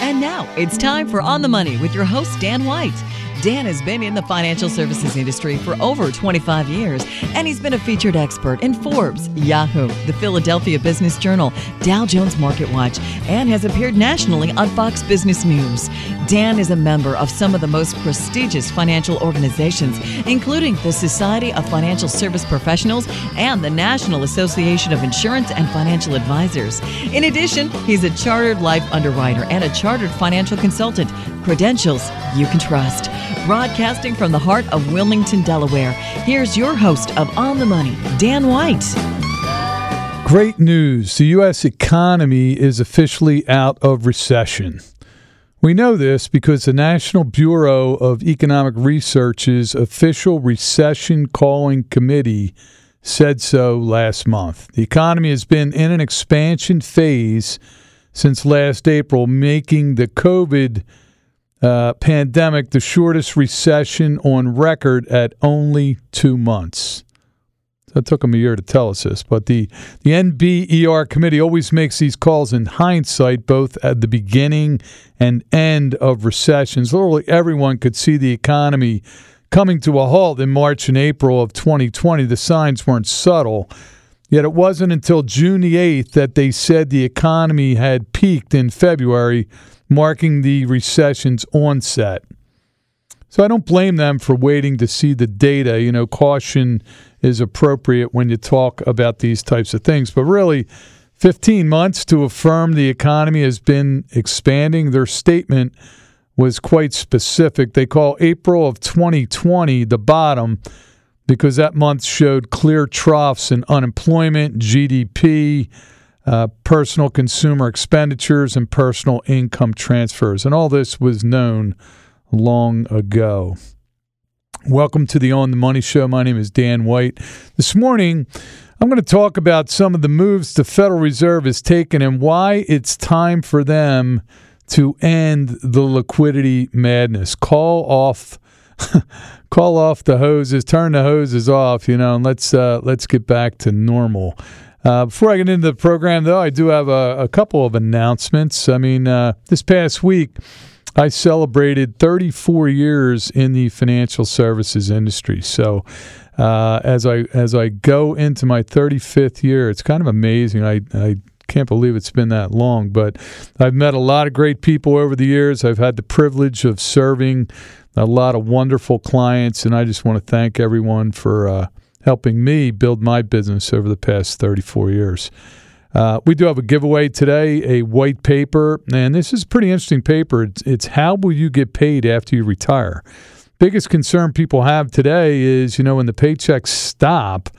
And now it's time for On the Money with your host, Dan White. Dan has been in the financial services industry for over 25 years, and he's been a featured expert in Forbes, Yahoo, the Philadelphia Business Journal, Dow Jones Market Watch, and has appeared nationally on Fox Business News. Dan is a member of some of the most prestigious financial organizations, including the Society of Financial Service Professionals and the National Association of Insurance and Financial Advisors. In addition, he's a chartered life underwriter and a chartered financial consultant. Credentials you can trust. Broadcasting from the heart of Wilmington, Delaware, here's your host of On the Money, Dan White. Great news. The U.S. economy is officially out of recession. We know this because the National Bureau of Economic Research's official recession calling committee said so last month. The economy has been in an expansion phase since last April, making the COVID uh, pandemic the shortest recession on record at only two months. That took them a year to tell us this, but the, the NBER committee always makes these calls in hindsight, both at the beginning and end of recessions. Literally everyone could see the economy coming to a halt in March and April of 2020. The signs weren't subtle. Yet it wasn't until June the 8th that they said the economy had peaked in February, marking the recession's onset. So I don't blame them for waiting to see the data. You know, caution is appropriate when you talk about these types of things. But really, 15 months to affirm the economy has been expanding. Their statement was quite specific. They call April of 2020 the bottom because that month showed clear troughs in unemployment, GDP, uh, personal consumer expenditures, and personal income transfers. And all this was known long ago. Welcome to the On the Money Show. My name is Dan White. This morning, I'm going to talk about some of the moves the Federal Reserve has taken and why it's time for them to end the liquidity madness. Call off call off the hoses, turn the hoses off, you know, and let's uh, let's get back to normal. Uh, before I get into the program, though, I do have a, a couple of announcements. I mean, uh, this past week, I celebrated 34 years in the financial services industry. So, uh, as I as I go into my 35th year, it's kind of amazing. I, I can't believe it's been that long, but I've met a lot of great people over the years. I've had the privilege of serving a lot of wonderful clients, and I just want to thank everyone for uh, helping me build my business over the past 34 years. Uh, we do have a giveaway today, a white paper, and this is a pretty interesting paper. It's, it's how will you get paid after you retire? Biggest concern people have today is, you know, when the paychecks stop,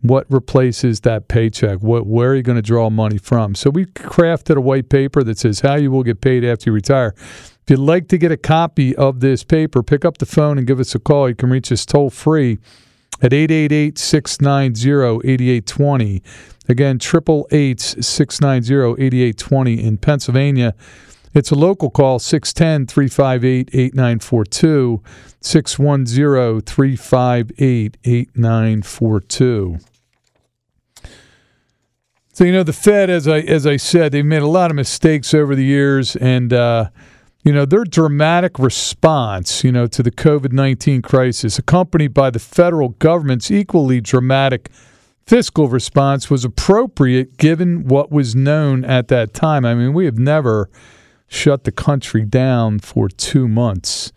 what replaces that paycheck? What where are you going to draw money from? So we crafted a white paper that says how you will get paid after you retire. If you'd like to get a copy of this paper, pick up the phone and give us a call. You can reach us toll free at 888 690 8820. Again, 888 690 8820 in Pennsylvania. It's a local call, 610 358 8942, 610 358 8942. So you know the Fed, as I as I said, they've made a lot of mistakes over the years, and uh, you know, their dramatic response, you know, to the COVID 19 crisis, accompanied by the federal government's equally dramatic fiscal response, was appropriate given what was known at that time. I mean, we have never shut the country down for two months.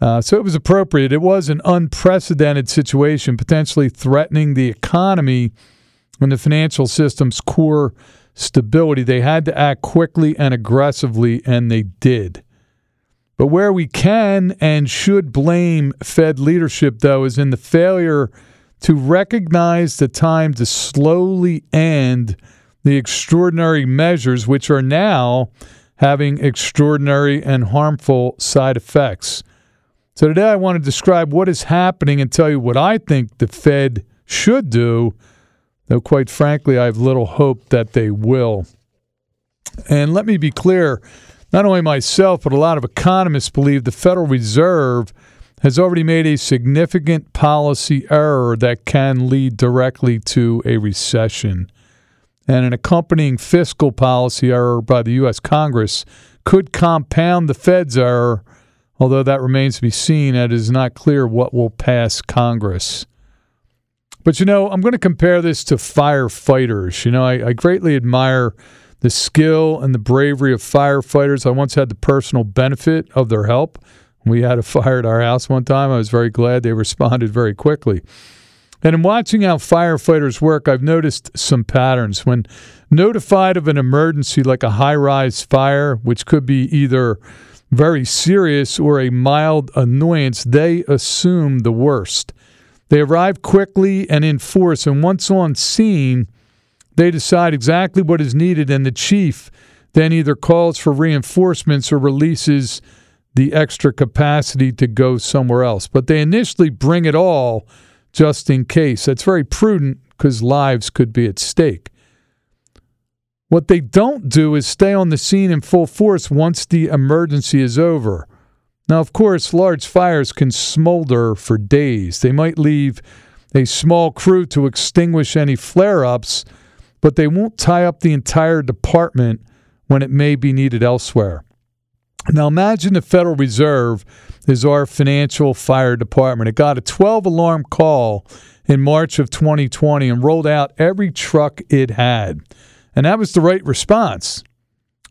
Uh, so it was appropriate. It was an unprecedented situation, potentially threatening the economy and the financial system's core stability. They had to act quickly and aggressively, and they did. But where we can and should blame Fed leadership, though, is in the failure to recognize the time to slowly end the extraordinary measures which are now having extraordinary and harmful side effects. So, today I want to describe what is happening and tell you what I think the Fed should do, though, quite frankly, I have little hope that they will. And let me be clear not only myself, but a lot of economists believe the Federal Reserve has already made a significant policy error that can lead directly to a recession. and an accompanying fiscal policy error by the U.S. Congress could compound the Fed's error, although that remains to be seen. It is not clear what will pass Congress. But you know, I'm going to compare this to firefighters. You know, I, I greatly admire the skill and the bravery of firefighters. I once had the personal benefit of their help. We had a fire at our house one time. I was very glad they responded very quickly. And in watching how firefighters work, I've noticed some patterns. When notified of an emergency like a high rise fire, which could be either very serious or a mild annoyance, they assume the worst. They arrive quickly and in force, and once on scene, they decide exactly what is needed, and the chief then either calls for reinforcements or releases the extra capacity to go somewhere else. But they initially bring it all just in case. That's very prudent because lives could be at stake. What they don't do is stay on the scene in full force once the emergency is over. Now, of course, large fires can smolder for days. They might leave a small crew to extinguish any flare ups, but they won't tie up the entire department when it may be needed elsewhere. Now, imagine the Federal Reserve is our financial fire department. It got a 12 alarm call in March of 2020 and rolled out every truck it had. And that was the right response.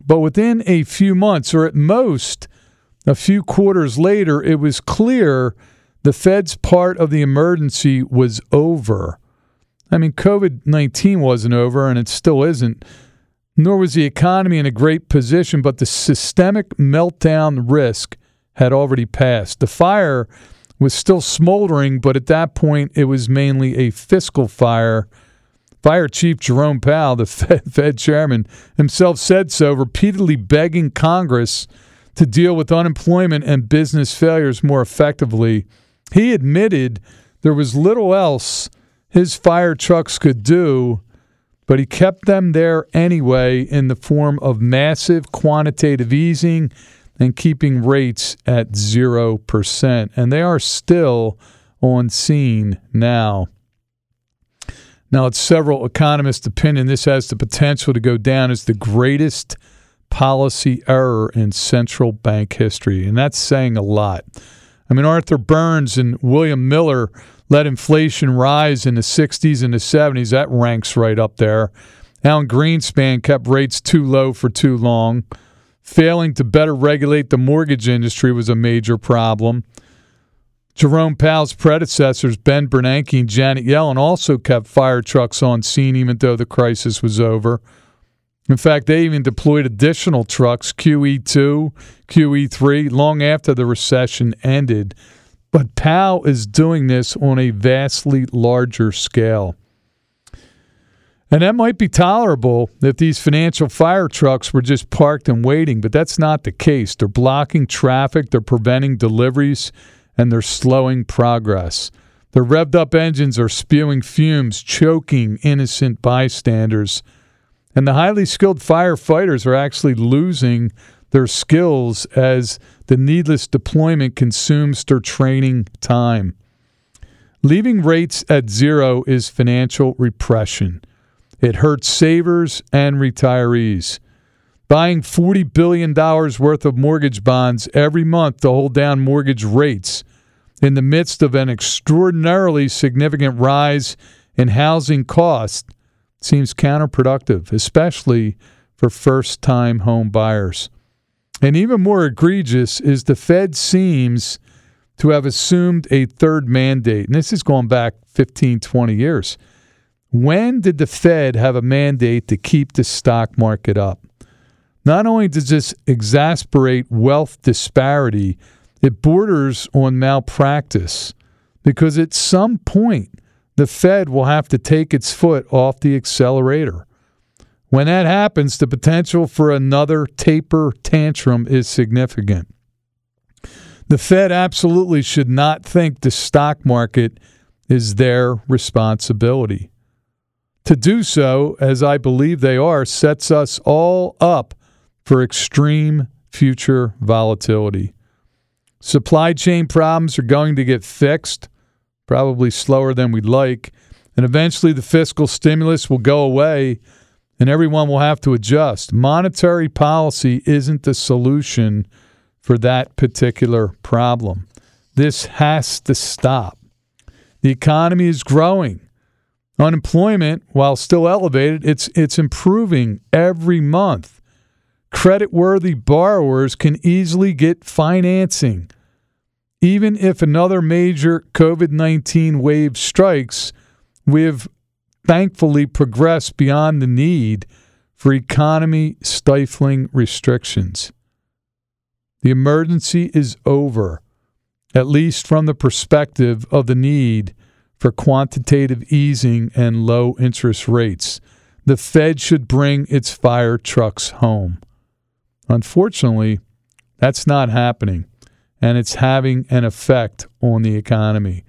But within a few months, or at most a few quarters later, it was clear the Fed's part of the emergency was over. I mean, COVID 19 wasn't over, and it still isn't nor was the economy in a great position, but the systemic meltdown risk had already passed. The fire was still smoldering, but at that point, it was mainly a fiscal fire. Fire Chief Jerome Powell, the Fed, Fed chairman, himself said so, repeatedly begging Congress to deal with unemployment and business failures more effectively. He admitted there was little else his fire trucks could do but he kept them there anyway in the form of massive quantitative easing and keeping rates at 0%. And they are still on scene now. Now, it's several economists' opinion this has the potential to go down as the greatest policy error in central bank history. And that's saying a lot. I mean, Arthur Burns and William Miller let inflation rise in the 60s and the 70s. That ranks right up there. Alan Greenspan kept rates too low for too long. Failing to better regulate the mortgage industry was a major problem. Jerome Powell's predecessors, Ben Bernanke and Janet Yellen, also kept fire trucks on scene even though the crisis was over. In fact, they even deployed additional trucks, QE2, QE3, long after the recession ended but Powell is doing this on a vastly larger scale. And that might be tolerable if these financial fire trucks were just parked and waiting, but that's not the case. They're blocking traffic, they're preventing deliveries, and they're slowing progress. The revved up engines are spewing fumes, choking innocent bystanders. And the highly skilled firefighters are actually losing their skills as the needless deployment consumes their training time. Leaving rates at zero is financial repression. It hurts savers and retirees. Buying $40 billion worth of mortgage bonds every month to hold down mortgage rates in the midst of an extraordinarily significant rise in housing costs seems counterproductive, especially for first time home buyers. And even more egregious is the Fed seems to have assumed a third mandate. And this is going back 15, 20 years. When did the Fed have a mandate to keep the stock market up? Not only does this exasperate wealth disparity, it borders on malpractice because at some point the Fed will have to take its foot off the accelerator. When that happens, the potential for another taper tantrum is significant. The Fed absolutely should not think the stock market is their responsibility. To do so, as I believe they are, sets us all up for extreme future volatility. Supply chain problems are going to get fixed, probably slower than we'd like, and eventually the fiscal stimulus will go away and everyone will have to adjust. Monetary policy isn't the solution for that particular problem. This has to stop. The economy is growing. Unemployment, while still elevated, it's it's improving every month. Credit-worthy borrowers can easily get financing. Even if another major COVID-19 wave strikes, we've thankfully progressed beyond the need for economy stifling restrictions. The emergency is over, at least from the perspective of the need for quantitative easing and low interest rates. The Fed should bring its fire trucks home. Unfortunately, that's not happening, and it's having an effect on the economy.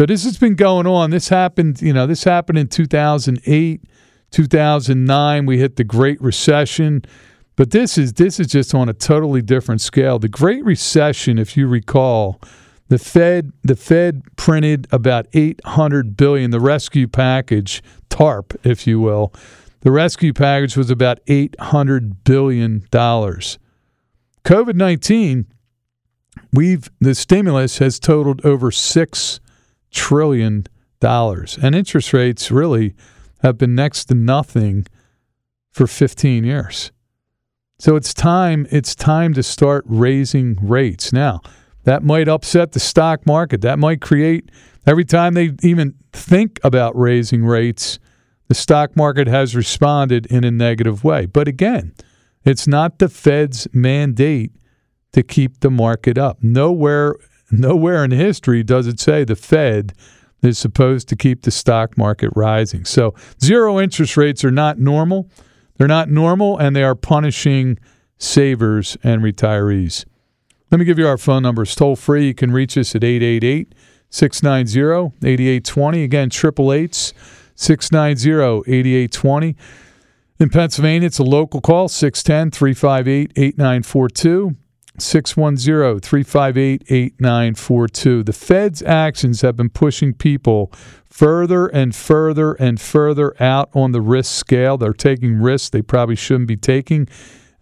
So this has been going on. This happened, you know, this happened in 2008, 2009. We hit the Great Recession, but this is this is just on a totally different scale. The Great Recession, if you recall, the Fed the Fed printed about 800 billion the rescue package TARP if you will. The rescue package was about 800 billion dollars. COVID-19 we've the stimulus has totaled over 6 trillion dollars and interest rates really have been next to nothing for 15 years. So it's time it's time to start raising rates. Now, that might upset the stock market. That might create, every time they even think about raising rates, the stock market has responded in a negative way. But again, it's not the Fed's mandate to keep the market up. Nowhere, nowhere in history does it say the Fed is supposed to keep the stock market rising. So zero interest rates are not normal. They're not normal, and they are punishing savers and retirees. Let me give you our phone numbers toll free. You can reach us at 888 690 8820. Again, 888 690 8820. In Pennsylvania, it's a local call, 610 358 8942. 610 358 8942. The Fed's actions have been pushing people further and further and further out on the risk scale. They're taking risks they probably shouldn't be taking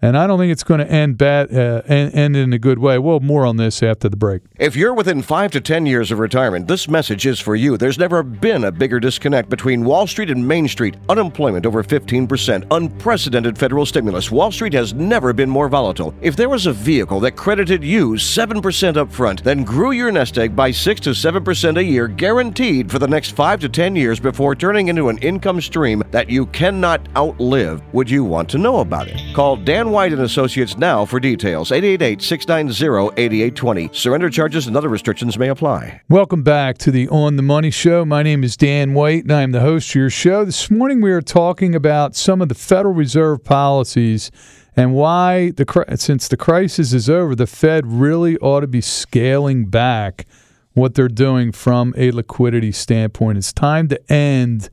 and I don't think it's going to end bad, uh, end, in a good way. Well, more on this after the break. If you're within five to ten years of retirement, this message is for you. There's never been a bigger disconnect between Wall Street and Main Street. Unemployment over 15%, unprecedented federal stimulus. Wall Street has never been more volatile. If there was a vehicle that credited you 7% up front, then grew your nest egg by 6 to 7% a year, guaranteed for the next five to ten years before turning into an income stream that you cannot outlive, would you want to know about it? Call Dan White and Associates now for details. 888-690-8820. Surrender charges and other restrictions may apply. Welcome back to the On the Money Show. My name is Dan White and I'm the host of your show. This morning we are talking about some of the Federal Reserve policies and why the since the crisis is over, the Fed really ought to be scaling back what they're doing from a liquidity standpoint. It's time to end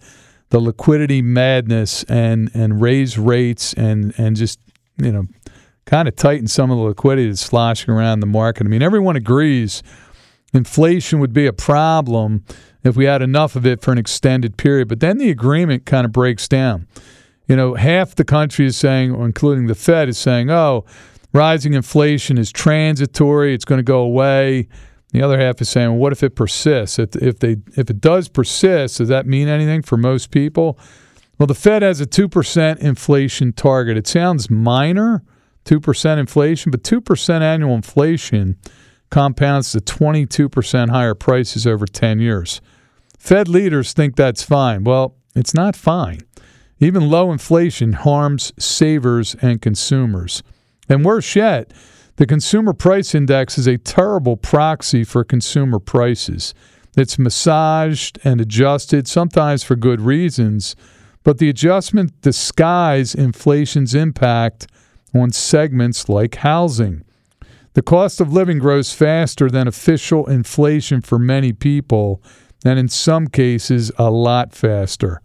the liquidity madness and and raise rates and and just you know, kind of tighten some of the liquidity that's sloshing around the market. I mean, everyone agrees inflation would be a problem if we had enough of it for an extended period. But then the agreement kind of breaks down. You know, half the country is saying, including the Fed, is saying, oh, rising inflation is transitory, it's going to go away. The other half is saying, well, what if it persists? If, if, they, if it does persist, does that mean anything for most people? Well, the Fed has a 2% inflation target. It sounds minor, 2% inflation, but 2% annual inflation compounds to 22% higher prices over 10 years. Fed leaders think that's fine. Well, it's not fine. Even low inflation harms savers and consumers. And worse yet, the consumer price index is a terrible proxy for consumer prices. It's massaged and adjusted, sometimes for good reasons but the adjustment disguise inflation's impact on segments like housing. The cost of living grows faster than official inflation for many people, and in some cases, a lot faster.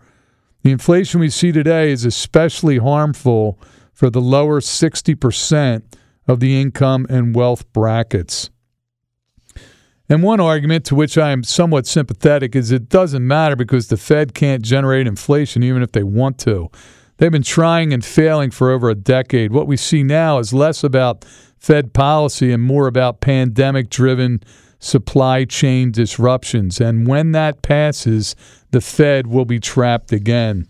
The inflation we see today is especially harmful for the lower 60% of the income and wealth brackets. And one argument to which I am somewhat sympathetic is it doesn't matter because the Fed can't generate inflation even if they want to. They've been trying and failing for over a decade. What we see now is less about Fed policy and more about pandemic driven supply chain disruptions. And when that passes, the Fed will be trapped again.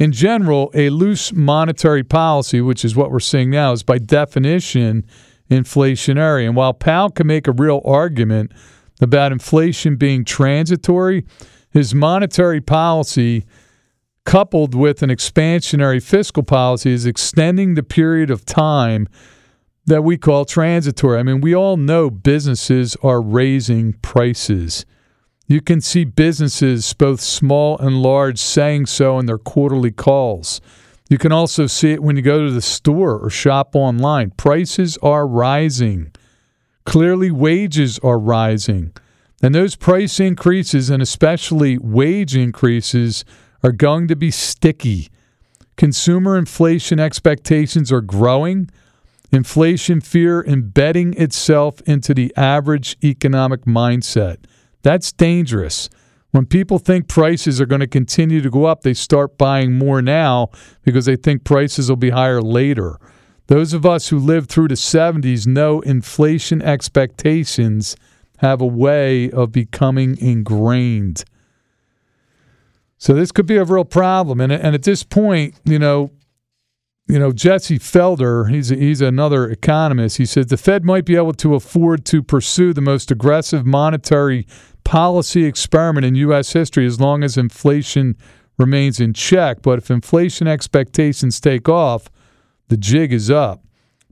In general, a loose monetary policy, which is what we're seeing now, is by definition inflationary. And while Powell can make a real argument about inflation being transitory, his monetary policy coupled with an expansionary fiscal policy is extending the period of time that we call transitory. I mean, we all know businesses are raising prices. You can see businesses, both small and large, saying so in their quarterly calls. You can also see it when you go to the store or shop online. Prices are rising. Clearly, wages are rising. And those price increases, and especially wage increases, are going to be sticky. Consumer inflation expectations are growing. Inflation fear embedding itself into the average economic mindset. That's dangerous. When people think prices are going to continue to go up, they start buying more now because they think prices will be higher later. Those of us who lived through the 70s know inflation expectations have a way of becoming ingrained. So this could be a real problem. And, and at this point, you know, you know, Jesse Felder, he's he's another economist. He says the Fed might be able to afford to pursue the most aggressive monetary policy experiment in U.S. history as long as inflation remains in check. But if inflation expectations take off, the jig is up.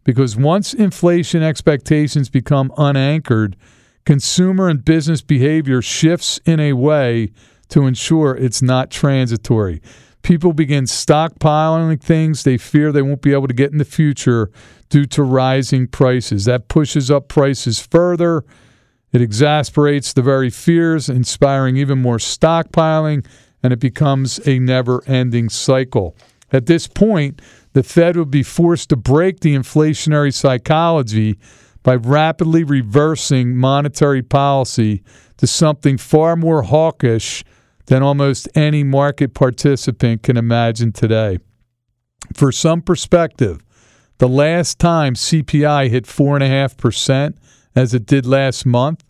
Because once inflation expectations become unanchored, consumer and business behavior shifts in a way to ensure it's not transitory. People begin stockpiling things they fear they won't be able to get in the future due to rising prices. That pushes up prices further. It exasperates the very fears, inspiring even more stockpiling, and it becomes a never ending cycle. At this point, the Fed would be forced to break the inflationary psychology by rapidly reversing monetary policy to something far more hawkish than almost any market participant can imagine today. For some perspective, the last time CPI hit 4.5%, as it did last month,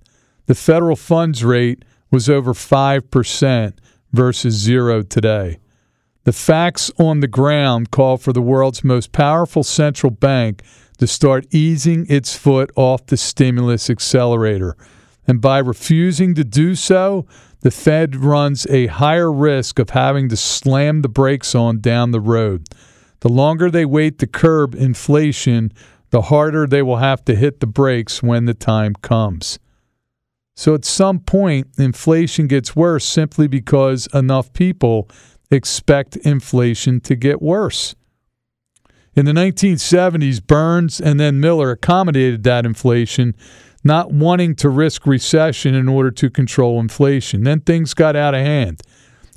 the federal funds rate was over 5% versus zero today. The facts on the ground call for the world's most powerful central bank to start easing its foot off the stimulus accelerator. And by refusing to do so, the Fed runs a higher risk of having to slam the brakes on down the road. The longer they wait to curb inflation, the harder they will have to hit the brakes when the time comes. So at some point, inflation gets worse simply because enough people expect inflation to get worse. In the 1970s, Burns and then Miller accommodated that inflation not wanting to risk recession in order to control inflation. Then things got out of hand.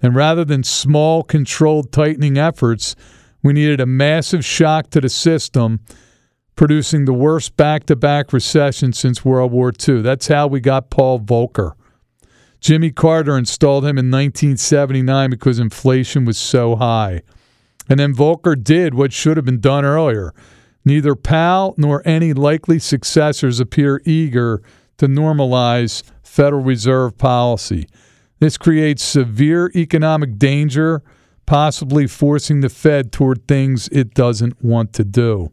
And rather than small, controlled tightening efforts, we needed a massive shock to the system, producing the worst back to back recession since World War II. That's how we got Paul Volcker. Jimmy Carter installed him in 1979 because inflation was so high. And then Volcker did what should have been done earlier Neither Powell nor any likely successors appear eager to normalize Federal Reserve policy. This creates severe economic danger, possibly forcing the Fed toward things it doesn't want to do.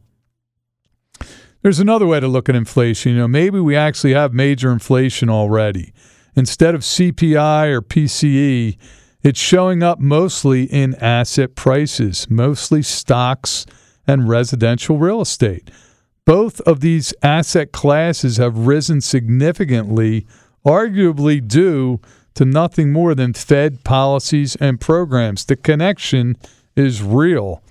There's another way to look at inflation. You know, maybe we actually have major inflation already. Instead of CPI or PCE, it's showing up mostly in asset prices, mostly stocks and residential real estate. Both of these asset classes have risen significantly, arguably due to nothing more than Fed policies and programs. The connection is real.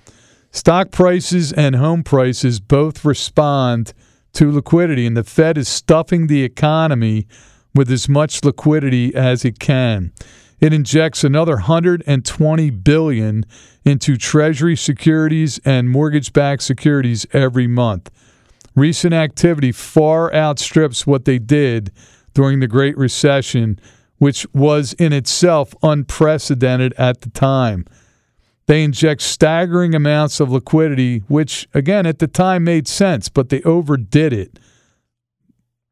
Stock prices and home prices both respond to liquidity, and the Fed is stuffing the economy with as much liquidity as it can. It injects another 120 billion into treasury securities and mortgage-backed securities every month. Recent activity far outstrips what they did during the Great Recession, which was in itself unprecedented at the time. They inject staggering amounts of liquidity, which, again, at the time made sense, but they overdid it.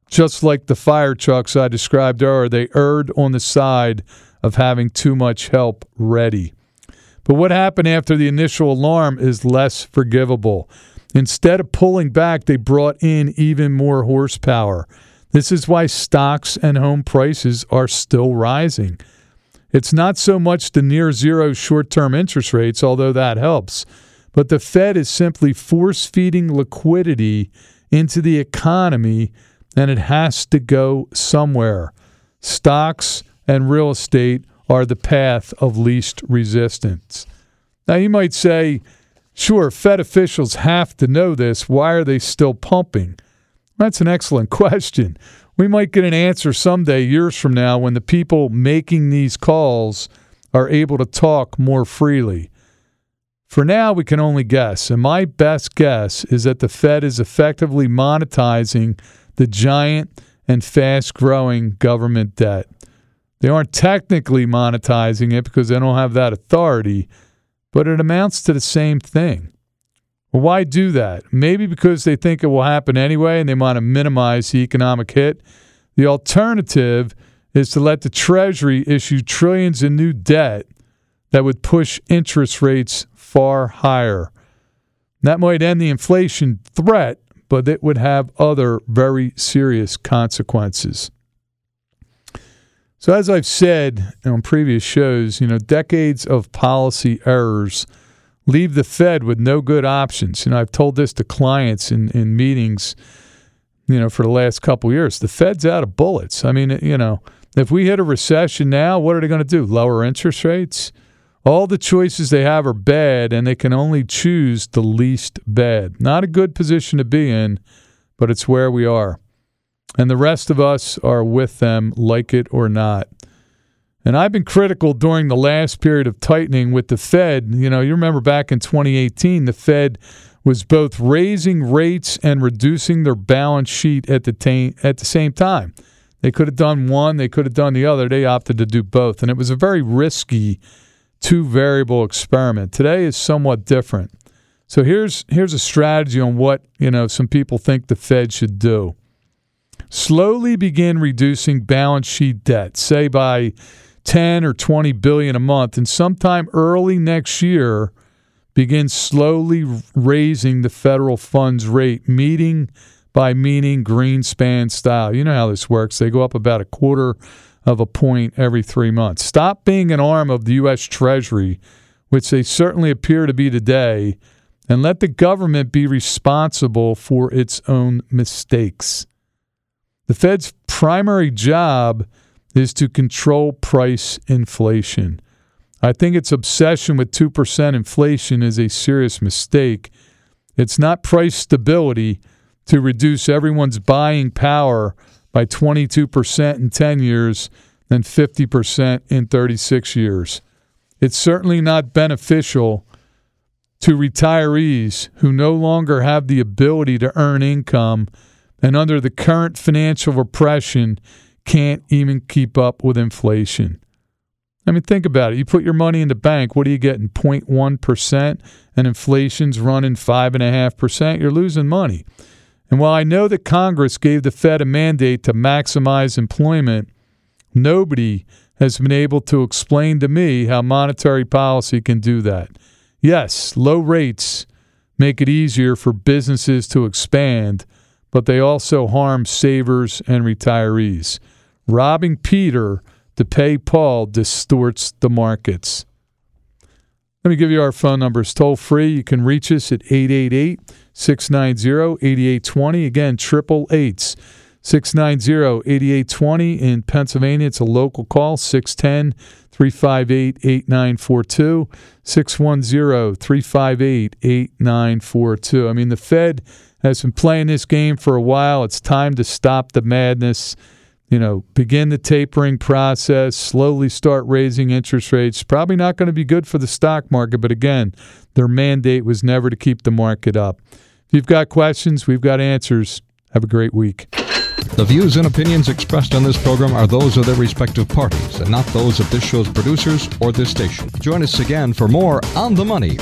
Just like the fire trucks I described earlier, they erred on the side of having too much help ready. But what happened after the initial alarm is less forgivable. Instead of pulling back, they brought in even more horsepower. This is why stocks and home prices are still rising. It's not so much the near zero short term interest rates, although that helps, but the Fed is simply force feeding liquidity into the economy and it has to go somewhere. Stocks and real estate are the path of least resistance. Now, you might say, sure, Fed officials have to know this. Why are they still pumping? That's an excellent question. We might get an answer someday, years from now, when the people making these calls are able to talk more freely. For now, we can only guess, and my best guess is that the Fed is effectively monetizing the giant and fast growing government debt. They aren't technically monetizing it because they don't have that authority, but it amounts to the same thing. Well, why do that? Maybe because they think it will happen anyway and they want to minimize the economic hit. The alternative is to let the Treasury issue trillions in new debt that would push interest rates far higher. That might end the inflation threat, but it would have other very serious consequences. So, as I've said on previous shows, you know, decades of policy errors leave the Fed with no good options. You know, I've told this to clients in, in meetings, you know, for the last couple years. The Fed's out of bullets. I mean, you know, if we hit a recession now, what are they going to do? Lower interest rates? All the choices they have are bad, and they can only choose the least bad. Not a good position to be in, but it's where we are. And the rest of us are with them, like it or not. And I've been critical during the last period of tightening with the Fed. You know, you remember back in 2018, the Fed was both raising rates and reducing their balance sheet at the, at the same time. They could have done one, they could have done the other. They opted to do both. And it was a very risky two variable experiment. Today is somewhat different. So here's here's a strategy on what, you know, some people think the Fed should do. Slowly begin reducing balance sheet debt, say by 10 or 20 billion a month and sometime early next year begin slowly raising the federal funds rate meeting by meeting Greenspan style. You know how this works. They go up about a quarter of a point every three months. Stop being an arm of the U.S. Treasury, which they certainly appear to be today, and let the government be responsible for its own mistakes. The Fed's primary job is to control price inflation. I think its obsession with 2% inflation is a serious mistake. It's not price stability to reduce everyone's buying power by 22% in 10 years and 50% in 36 years. It's certainly not beneficial to retirees who no longer have the ability to earn income and under the current financial repression can't even keep up with inflation. I mean, think about it. You put your money in the bank, what are you getting? 0.1%, and inflation's running 5.5%. You're losing money. And while I know that Congress gave the Fed a mandate to maximize employment, nobody has been able to explain to me how monetary policy can do that. Yes, low rates make it easier for businesses to expand, but they also harm savers and retirees. Robbing Peter to pay Paul distorts the markets. Let me give you our phone numbers toll free. You can reach us at 888 690 8820. Again, triple eights. 690 8820 in Pennsylvania. It's a local call, 610 358 8942. 610 358 8942. I mean, the Fed has been playing this game for a while. It's time to stop the madness. You know, begin the tapering process, slowly start raising interest rates. Probably not going to be good for the stock market, but again, their mandate was never to keep the market up. If you've got questions, we've got answers. Have a great week. The views and opinions expressed on this program are those of their respective parties and not those of this show's producers or this station. Join us again for more On the Money